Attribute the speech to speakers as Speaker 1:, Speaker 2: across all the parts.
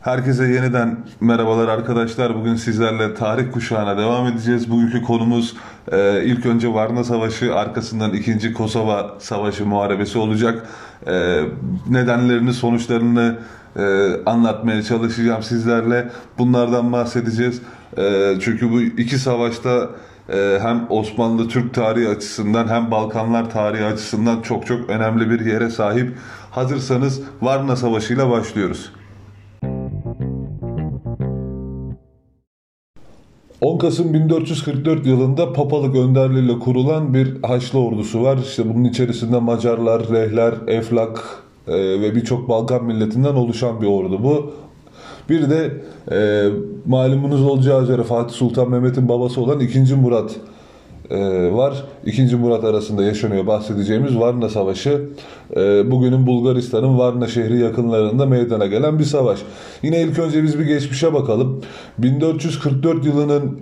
Speaker 1: Herkese yeniden merhabalar arkadaşlar. Bugün sizlerle tarih kuşağına devam edeceğiz. Bugünkü konumuz e, ilk önce Varna Savaşı, arkasından 2. Kosova Savaşı muharebesi olacak. E, nedenlerini, sonuçlarını e, anlatmaya çalışacağım sizlerle. Bunlardan bahsedeceğiz. E, çünkü bu iki savaşta hem Osmanlı Türk tarihi açısından hem Balkanlar tarihi açısından çok çok önemli bir yere sahip. Hazırsanız Varna Savaşı ile başlıyoruz. 10 Kasım 1444 yılında papalık önderliğiyle kurulan bir Haçlı ordusu var. İşte bunun içerisinde Macarlar, Rehler, Eflak e, ve birçok Balkan milletinden oluşan bir ordu bu. Bir de e, malumunuz olacağı üzere Fatih Sultan Mehmet'in babası olan 2. Murat e, var. 2. Murat arasında yaşanıyor bahsedeceğimiz Varna Savaşı. E, bugünün Bulgaristan'ın Varna şehri yakınlarında meydana gelen bir savaş. Yine ilk önce biz bir geçmişe bakalım. 1444 yılının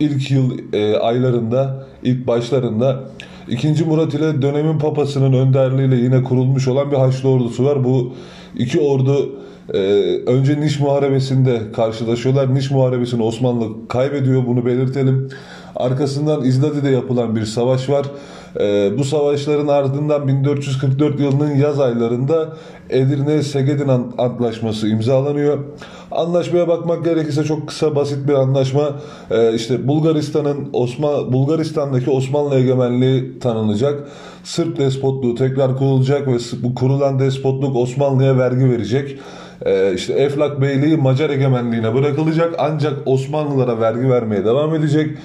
Speaker 1: ilk yıl e, aylarında, ilk başlarında 2. Murat ile dönemin papasının önderliğiyle yine kurulmuş olan bir Haçlı ordusu var. Bu iki ordu ee, önce Niş Muharebesi'nde karşılaşıyorlar. Niş Muharebesi'ni Osmanlı kaybediyor bunu belirtelim. Arkasından İzladi'de yapılan bir savaş var. Ee, bu savaşların ardından 1444 yılının yaz aylarında Edirne-Segedin Antlaşması imzalanıyor. Anlaşmaya bakmak gerekirse çok kısa basit bir anlaşma. Ee, işte Bulgaristan'ın Osman Bulgaristan'daki Osmanlı egemenliği tanınacak. Sırp despotluğu tekrar kurulacak ve bu kurulan despotluk Osmanlı'ya vergi verecek. Ee, işte Eflak Beyliği Macar egemenliğine bırakılacak ancak Osmanlılara vergi vermeye devam edecek.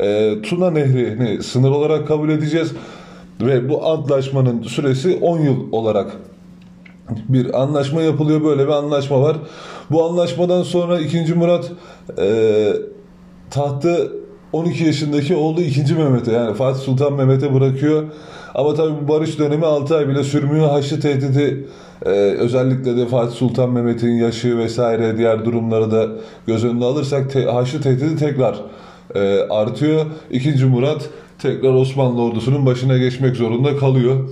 Speaker 1: Ee, Tuna Nehri'ni sınır olarak kabul edeceğiz ve bu antlaşmanın süresi 10 yıl olarak bir anlaşma yapılıyor. Böyle bir anlaşma var. Bu anlaşmadan sonra 2. Murat e, tahtı 12 yaşındaki oğlu 2. Mehmet'e yani Fatih Sultan Mehmet'e bırakıyor. Ama tabi bu barış dönemi 6 ay bile sürmüyor. Haçlı tehdidi e, özellikle de Fatih Sultan Mehmet'in yaşı vesaire diğer durumları da göz önüne alırsak te, Haçlı tehdidi tekrar e, artıyor. 2. Murat tekrar Osmanlı ordusunun başına geçmek zorunda kalıyor.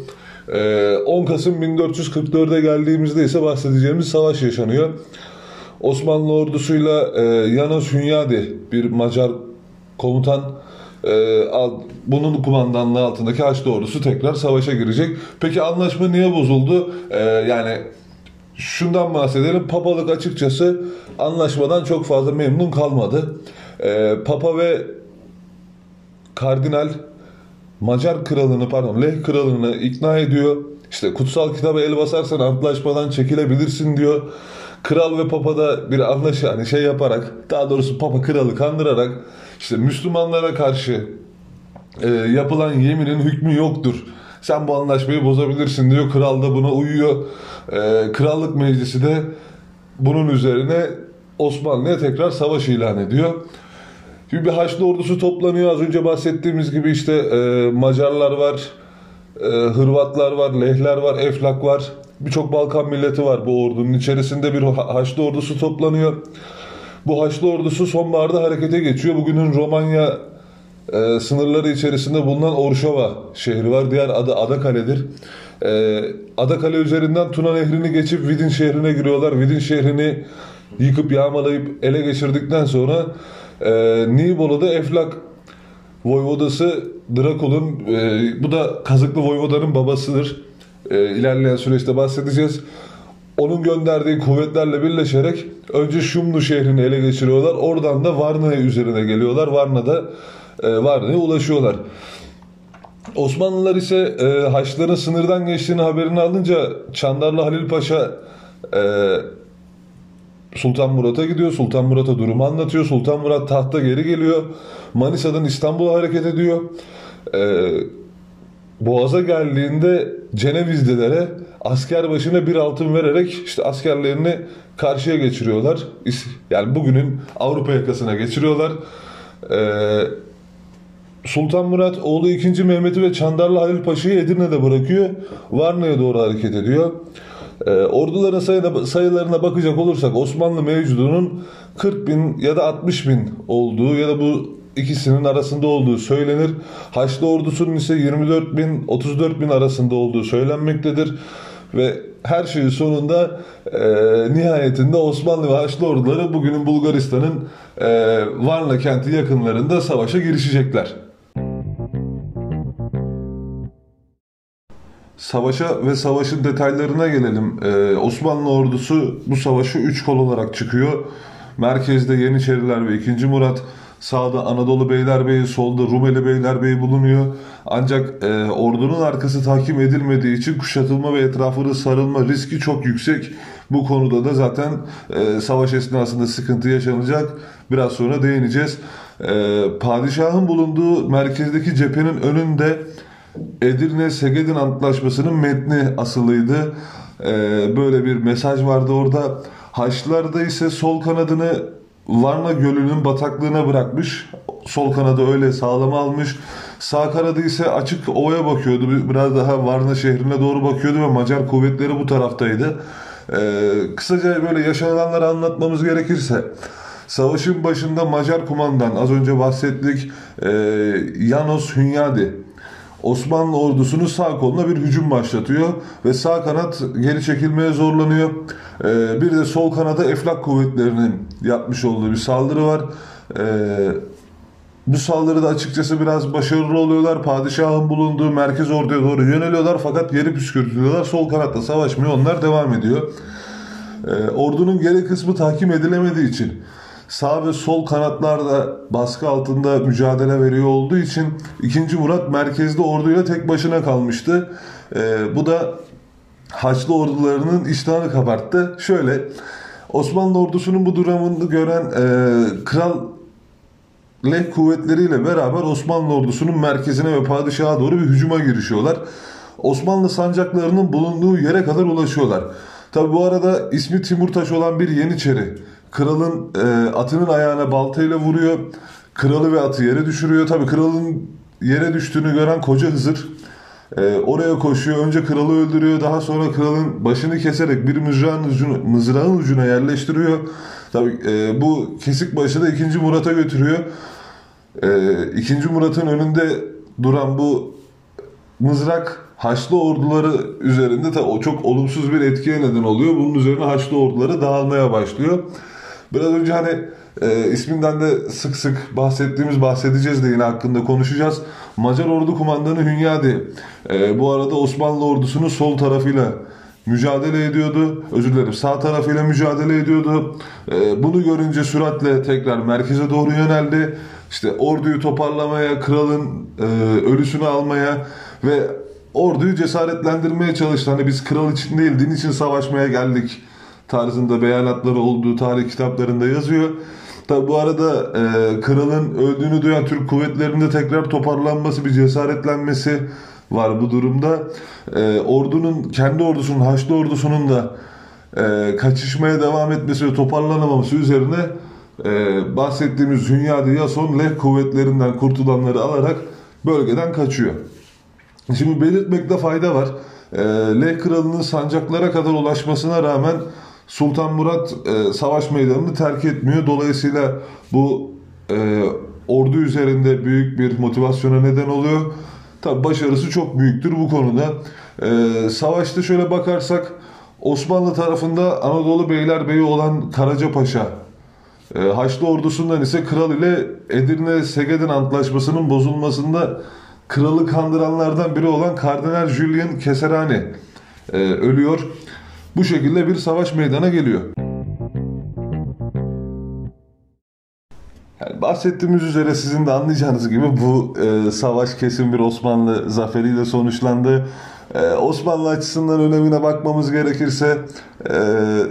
Speaker 1: 10 Kasım 1444'e geldiğimizde ise bahsedeceğimiz savaş yaşanıyor. Osmanlı ordusuyla e, Janos Hunyadi bir Macar komutan e, bunun kumandanlığı altındaki Haçlı ordusu tekrar savaşa girecek. Peki anlaşma niye bozuldu? E, yani şundan bahsedelim. Papalık açıkçası anlaşmadan çok fazla memnun kalmadı. E, Papa ve kardinal Macar kralını pardon Leh kralını ikna ediyor. İşte kutsal kitaba el basarsan antlaşmadan çekilebilirsin diyor. Kral ve papa da bir anlaş hani şey yaparak daha doğrusu papa kralı kandırarak işte Müslümanlara karşı e, yapılan yeminin hükmü yoktur. Sen bu anlaşmayı bozabilirsin diyor. Kral da buna uyuyor. E, Krallık Meclisi de bunun üzerine Osmanlı'ya tekrar savaş ilan ediyor. Şimdi bir Haçlı ordusu toplanıyor. Az önce bahsettiğimiz gibi işte e, Macarlar var, e, Hırvatlar var, Lehler var, Eflak var. Birçok Balkan milleti var bu ordunun içerisinde bir Haçlı ordusu toplanıyor. Bu Haçlı ordusu sonbaharda harekete geçiyor. Bugünün Romanya e, sınırları içerisinde bulunan Orşova şehri var. Diğer adı Adakale'dir. E, Adakale üzerinden Tuna Nehri'ni geçip Vidin şehrine giriyorlar. Vidin şehrini yıkıp yağmalayıp ele geçirdikten sonra e, Nibolu'da Eflak Voyvodası Drakul'un, e, bu da Kazıklı Voyvoda'nın babasıdır. E, ilerleyen süreçte bahsedeceğiz. Onun gönderdiği kuvvetlerle birleşerek önce Şumlu şehrini ele geçiriyorlar. Oradan da Varna'ya üzerine geliyorlar. Varna'da e, Varna'ya ulaşıyorlar. Osmanlılar ise e, Haçlıların sınırdan geçtiğini haberini alınca Çandarlı Halil Paşa e, Sultan Murat'a gidiyor. Sultan Murat'a durumu anlatıyor. Sultan Murat tahta geri geliyor. Manisa'dan İstanbul'a hareket ediyor. Ee, Boğaz'a geldiğinde Cenevizlilere asker başına bir altın vererek işte askerlerini karşıya geçiriyorlar. Yani bugünün Avrupa yakasına geçiriyorlar. Ee, Sultan Murat oğlu 2. Mehmet'i ve Çandarlı Halil Paşa'yı Edirne'de bırakıyor. Varna'ya doğru hareket ediyor. E, orduların sayılarına bakacak olursak Osmanlı mevcudunun 40 bin ya da 60 bin olduğu ya da bu ikisinin arasında olduğu söylenir. Haçlı ordusunun ise 24 bin 34 bin arasında olduğu söylenmektedir. Ve her şeyin sonunda e, nihayetinde Osmanlı ve Haçlı orduları bugünün Bulgaristan'ın e, Varna kenti yakınlarında savaşa girişecekler. Savaşa ve savaşın detaylarına gelelim. Ee, Osmanlı ordusu bu savaşı 3 kol olarak çıkıyor. Merkezde Yeniçeriler ve 2. Murat, sağda Anadolu Beylerbeyi, solda Rumeli Beylerbeyi bulunuyor. Ancak e, ordunun arkası tahkim edilmediği için kuşatılma ve etrafını sarılma riski çok yüksek. Bu konuda da zaten e, savaş esnasında sıkıntı yaşanacak. Biraz sonra değineceğiz. E, padişahın bulunduğu merkezdeki cephenin önünde Edirne Segedin Antlaşması'nın metni asılıydı. Ee, böyle bir mesaj vardı orada. Haçlılar da ise sol kanadını Varna Gölü'nün bataklığına bırakmış. Sol kanadı öyle sağlam almış. Sağ kanadı ise açık ovaya bakıyordu. Biraz daha Varna şehrine doğru bakıyordu ve Macar kuvvetleri bu taraftaydı. Ee, kısaca böyle yaşananları anlatmamız gerekirse Savaşın başında Macar kumandan az önce bahsettik e, Janos Hunyadi Osmanlı ordusunu sağ koluna bir hücum başlatıyor ve sağ kanat geri çekilmeye zorlanıyor. Ee, bir de sol kanada Eflak kuvvetlerinin yapmış olduğu bir saldırı var. Ee, bu saldırıda açıkçası biraz başarılı oluyorlar. Padişahın bulunduğu merkez orduya doğru yöneliyorlar fakat geri püskürtülüyorlar. Sol kanatla savaşmıyor onlar devam ediyor. Ee, ordunun geri kısmı tahkim edilemediği için sağ ve sol kanatlarda baskı altında mücadele veriyor olduğu için 2. Murat merkezde orduyla tek başına kalmıştı. E, bu da Haçlı ordularının iştahını kabarttı. Şöyle Osmanlı ordusunun bu durumunu gören e, Kral Leh kuvvetleriyle beraber Osmanlı ordusunun merkezine ve padişaha doğru bir hücuma girişiyorlar. Osmanlı sancaklarının bulunduğu yere kadar ulaşıyorlar. Tabi bu arada ismi Timurtaş olan bir Yeniçeri Kralın e, atının ayağına baltayla vuruyor. Kralı ve atı yere düşürüyor. Tabi kralın yere düştüğünü gören koca Hızır e, oraya koşuyor. Önce kralı öldürüyor. Daha sonra kralın başını keserek bir mızrağın ucuna, mızrağın ucuna yerleştiriyor. Tabi e, bu kesik başı da 2. Murat'a götürüyor. E, 2. Murat'ın önünde duran bu mızrak Haçlı orduları üzerinde tabi o çok olumsuz bir etkiye neden oluyor. Bunun üzerine Haçlı orduları dağılmaya başlıyor. Biraz önce hani e, isminden de sık sık bahsettiğimiz bahsedeceğiz de yine hakkında konuşacağız. Macar ordu kumandanı Hünyadi e, bu arada Osmanlı ordusunun sol tarafıyla mücadele ediyordu. Özür dilerim sağ tarafıyla mücadele ediyordu. E, bunu görünce süratle tekrar merkeze doğru yöneldi. İşte orduyu toparlamaya, kralın e, ölüsünü almaya ve orduyu cesaretlendirmeye çalıştı. Hani biz kral için değil din için savaşmaya geldik tarzında beyanatları olduğu tarih kitaplarında yazıyor. Tabi bu arada e, kralın öldüğünü duyan Türk kuvvetlerinde tekrar toparlanması, bir cesaretlenmesi var bu durumda. E, ordunun, kendi ordusunun, Haçlı ordusunun da e, kaçışmaya devam etmesi ve toparlanamaması üzerine e, bahsettiğimiz Hünyadi Yason Leh kuvvetlerinden kurtulanları alarak bölgeden kaçıyor. Şimdi belirtmekte fayda var. E, Leh kralının sancaklara kadar ulaşmasına rağmen Sultan Murat e, savaş meydanını terk etmiyor. Dolayısıyla bu e, ordu üzerinde büyük bir motivasyona neden oluyor. Tabi başarısı çok büyüktür bu konuda. E, savaşta şöyle bakarsak Osmanlı tarafında Anadolu Beylerbeyi olan Karaca Paşa, e, Haçlı ordusundan ise kral ile Edirne Segedin Antlaşması'nın bozulmasında kralı kandıranlardan biri olan Kardinal Julian Keserani e, ölüyor. Bu şekilde bir savaş meydana geliyor. Yani bahsettiğimiz üzere sizin de anlayacağınız gibi bu e, savaş kesin bir Osmanlı zaferiyle sonuçlandı. Ee, Osmanlı açısından önemine bakmamız gerekirse e,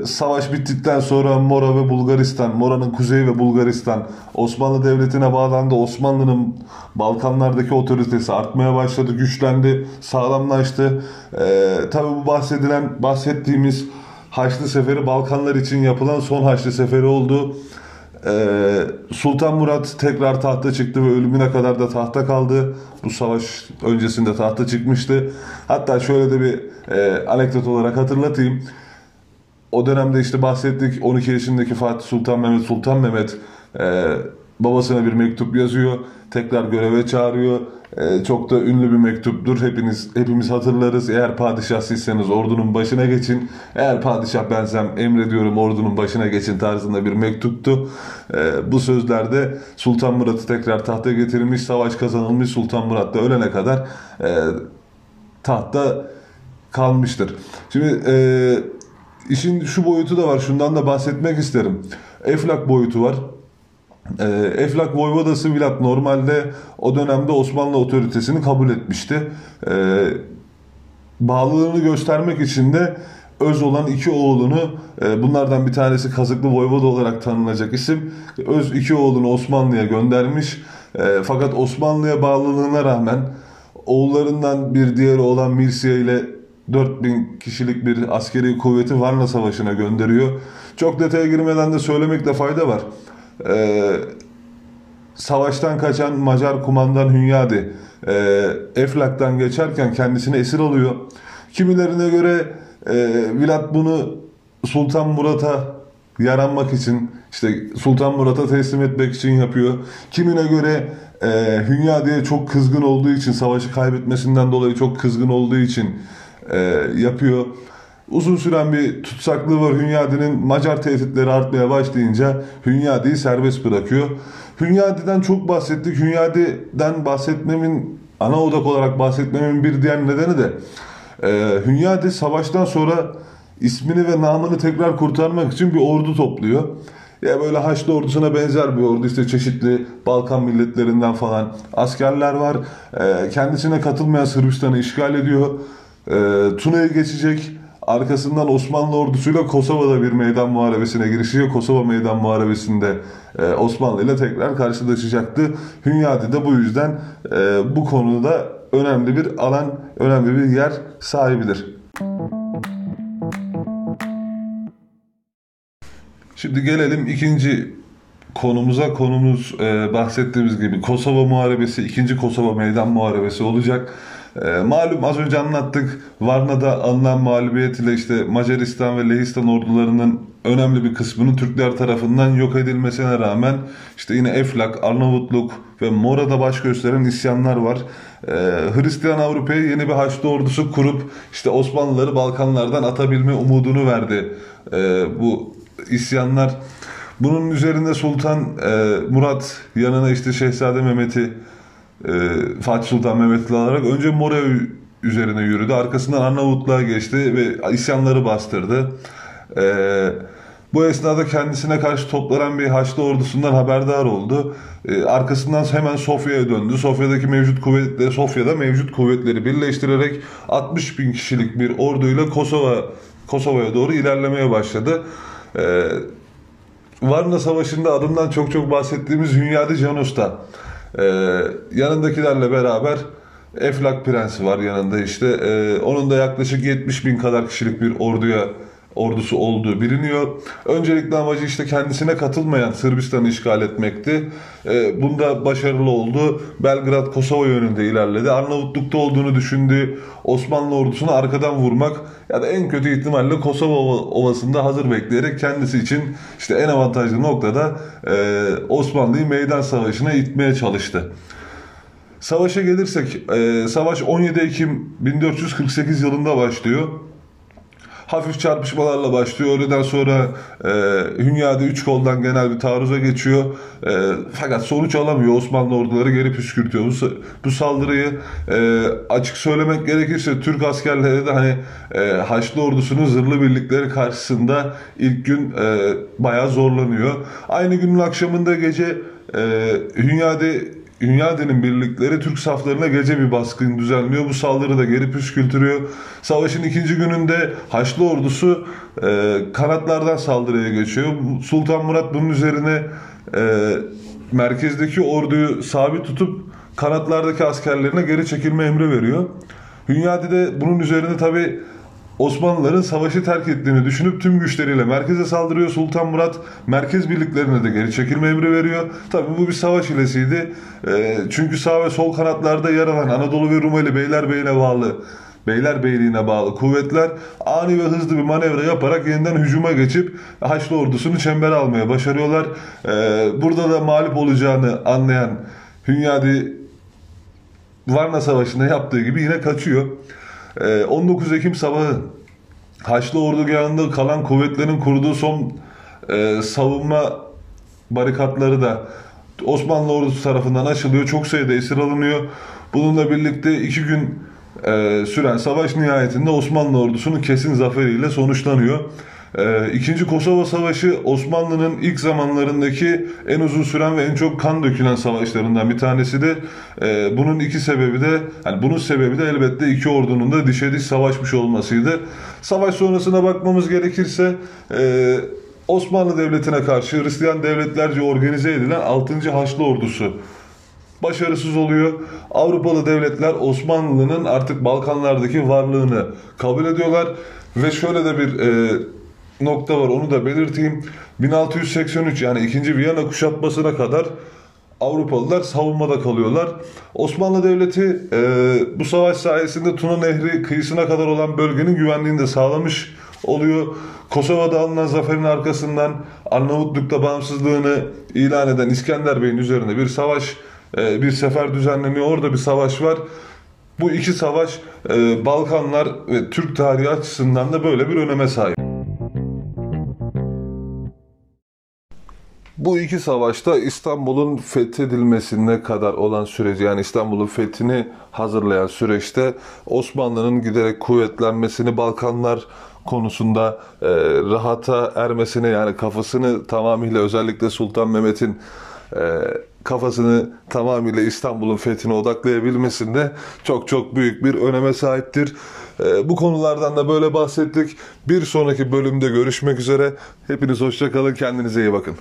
Speaker 1: savaş bittikten sonra Mora ve Bulgaristan, Mora'nın kuzeyi ve Bulgaristan Osmanlı Devleti'ne bağlandı. Osmanlı'nın Balkanlardaki otoritesi artmaya başladı, güçlendi, sağlamlaştı. E, tabii bu bahsedilen, bahsettiğimiz Haçlı Seferi Balkanlar için yapılan son Haçlı Seferi oldu. Ee, Sultan Murat tekrar tahta çıktı ve ölümüne kadar da tahta kaldı. Bu savaş öncesinde tahta çıkmıştı. Hatta şöyle de bir e, anekdot olarak hatırlatayım. O dönemde işte bahsettik 12 yaşındaki Fatih Sultan Mehmet Sultan Mehmet e, babasına bir mektup yazıyor. Tekrar göreve çağırıyor. E, çok da ünlü bir mektuptur. Hepiniz hepimiz hatırlarız. Eğer padişah sizseniz ordunun başına geçin. Eğer padişah bensem emrediyorum ordunun başına geçin tarzında bir mektuptu. E, bu sözlerde Sultan Murat'ı tekrar tahta getirilmiş, savaş kazanılmış. Sultan Murat da ölene kadar e, tahta kalmıştır. Şimdi e, işin şu boyutu da var. Şundan da bahsetmek isterim. Eflak boyutu var. E, Eflak Voyvodası Vilat normalde o dönemde Osmanlı otoritesini kabul etmişti. E, bağlılığını göstermek için de öz olan iki oğlunu e, bunlardan bir tanesi Kazıklı Voyvoda olarak tanınacak isim öz iki oğlunu Osmanlı'ya göndermiş. E, fakat Osmanlı'ya bağlılığına rağmen oğullarından bir diğeri olan Mirsiye ile 4000 kişilik bir askeri kuvveti Varna Savaşı'na gönderiyor. Çok detaya girmeden de söylemekte fayda var. Ee, savaştan kaçan Macar kumandan Hünyadi e, Eflak'tan geçerken kendisini esir alıyor. Kimilerine göre e, Vilat bunu Sultan Murat'a yaranmak için işte Sultan Murat'a teslim etmek için yapıyor. Kimine göre e, Hünyadi'ye çok kızgın olduğu için savaşı kaybetmesinden dolayı çok kızgın olduğu için e, yapıyor. Uzun süren bir tutsaklığı var. Hünyadi'nin Macar tehditleri artmaya başlayınca Hünyadi'yi serbest bırakıyor. Hünyadi'den çok bahsettik. Hünyadi'den bahsetmemin, ana odak olarak bahsetmemin bir diğer nedeni de e, Hünyadi savaştan sonra ismini ve namını tekrar kurtarmak için bir ordu topluyor. Ya böyle Haçlı ordusuna benzer bir ordu işte çeşitli Balkan milletlerinden falan askerler var. E, kendisine katılmayan Sırbistan'ı işgal ediyor. E, Tuna'yı geçecek. Arkasından Osmanlı ordusuyla Kosova'da bir meydan muharebesine girişiyor. Kosova meydan muharebesinde e, Osmanlı ile tekrar karşılaşacaktı. Hünyadi de bu yüzden e, bu konuda önemli bir alan, önemli bir yer sahibidir. Şimdi gelelim ikinci konumuza. Konumuz e, bahsettiğimiz gibi Kosova Muharebesi, ikinci Kosova Meydan Muharebesi olacak. E, malum az önce anlattık. Varna'da alınan mağlubiyet ile işte Macaristan ve Lehistan ordularının önemli bir kısmının Türkler tarafından yok edilmesine rağmen işte yine Eflak, Arnavutluk ve Mora'da baş gösteren isyanlar var. Ee, Hristiyan Avrupa'ya yeni bir Haçlı ordusu kurup işte Osmanlıları Balkanlardan atabilme umudunu verdi ee, bu isyanlar. Bunun üzerinde Sultan e, Murat yanına işte Şehzade Mehmet'i e, Fatih Sultan Mehmet'i alarak önce Mora üzerine yürüdü. Arkasından Arnavutluğa geçti ve isyanları bastırdı. Eee bu esnada kendisine karşı toplanan bir Haçlı ordusundan haberdar oldu. Ee, arkasından hemen Sofya'ya döndü. Sofya'daki mevcut kuvvetleri, Sofya'da mevcut kuvvetleri birleştirerek 60 bin kişilik bir orduyla Kosova Kosova'ya doğru ilerlemeye başladı. Ee, Varna Savaşı'nda adından çok çok bahsettiğimiz Hünyadi Janus da e, yanındakilerle beraber Eflak Prensi var yanında işte. E, onun da yaklaşık 70 bin kadar kişilik bir orduya ordusu olduğu biliniyor. Öncelikle amacı işte kendisine katılmayan Sırbistan'ı işgal etmekti. E, bunda başarılı oldu. Belgrad Kosova yönünde ilerledi. Arnavutluk'ta olduğunu düşündüğü Osmanlı ordusunu arkadan vurmak ya da en kötü ihtimalle Kosova Ovası'nda hazır bekleyerek kendisi için işte en avantajlı noktada e, Osmanlı'yı meydan savaşına itmeye çalıştı. Savaşa gelirsek, e, savaş 17 Ekim 1448 yılında başlıyor hafif çarpışmalarla başlıyor. Öğleden sonra e, Hünyadi 3 koldan genel bir taarruza geçiyor. E, fakat sonuç alamıyor. Osmanlı orduları geri püskürtüyor. Bu, bu saldırıyı e, açık söylemek gerekirse Türk askerleri de hani e, Haçlı ordusunun zırhlı birlikleri karşısında ilk gün e, bayağı zorlanıyor. Aynı günün akşamında gece e, Hünyadi Ünyade'nin birlikleri Türk saflarına gece bir baskın düzenliyor. Bu saldırı da geri püskültürüyor. Savaşın ikinci gününde Haçlı ordusu e, kanatlardan saldırıya geçiyor. Sultan Murat bunun üzerine e, merkezdeki orduyu sabit tutup kanatlardaki askerlerine geri çekilme emri veriyor. Hünyadi de bunun üzerine tabi Osmanlıların savaşı terk ettiğini düşünüp tüm güçleriyle merkeze saldırıyor. Sultan Murat merkez birliklerine de geri çekilme emri veriyor. Tabi bu bir savaş hilesiydi. E, çünkü sağ ve sol kanatlarda yer alan Anadolu ve Rumeli Beylerbeyi'ne bağlı Beylerbeyliğine bağlı kuvvetler ani ve hızlı bir manevra yaparak yeniden hücuma geçip Haçlı ordusunu çembere almaya başarıyorlar. Ee, burada da mağlup olacağını anlayan Hünyadi Varna Savaşı'nda yaptığı gibi yine kaçıyor. Ee, 19 Ekim sabahı Haçlı ordugahında kalan kuvvetlerin kurduğu son e, savunma barikatları da Osmanlı ordusu tarafından açılıyor. Çok sayıda esir alınıyor. Bununla birlikte iki gün e, süren savaş nihayetinde Osmanlı ordusunun kesin zaferiyle sonuçlanıyor. E, İkinci Kosova Savaşı Osmanlı'nın ilk zamanlarındaki en uzun süren ve en çok kan dökülen savaşlarından bir tanesidir. E, bunun iki sebebi de, yani bunun sebebi de elbette iki ordunun da dişe diş savaşmış olmasıydı. Savaş sonrasına bakmamız gerekirse e, Osmanlı Devleti'ne karşı Hristiyan devletlerce organize edilen 6. Haçlı Ordusu başarısız oluyor. Avrupalı devletler Osmanlı'nın artık Balkanlardaki varlığını kabul ediyorlar ve şöyle de bir e, nokta var onu da belirteyim. 1683 yani 2. Viyana kuşatmasına kadar Avrupalılar savunmada kalıyorlar. Osmanlı Devleti e, bu savaş sayesinde Tuna Nehri kıyısına kadar olan bölgenin güvenliğini de sağlamış oluyor. Kosova'da alınan zaferin arkasından Arnavutluk'ta bağımsızlığını ilan eden İskender Bey'in üzerine bir savaş, e, bir sefer düzenleniyor. Orada bir savaş var. Bu iki savaş e, Balkanlar ve Türk tarihi açısından da böyle bir öneme sahip. Bu iki savaşta İstanbul'un fethedilmesine kadar olan süreci yani İstanbul'un fethini hazırlayan süreçte Osmanlı'nın giderek kuvvetlenmesini Balkanlar konusunda e, rahata ermesini yani kafasını tamamıyla özellikle Sultan Mehmet'in e, kafasını tamamıyla İstanbul'un fethine odaklayabilmesinde çok çok büyük bir öneme sahiptir. E, bu konulardan da böyle bahsettik. Bir sonraki bölümde görüşmek üzere. Hepiniz hoşçakalın. Kendinize iyi bakın.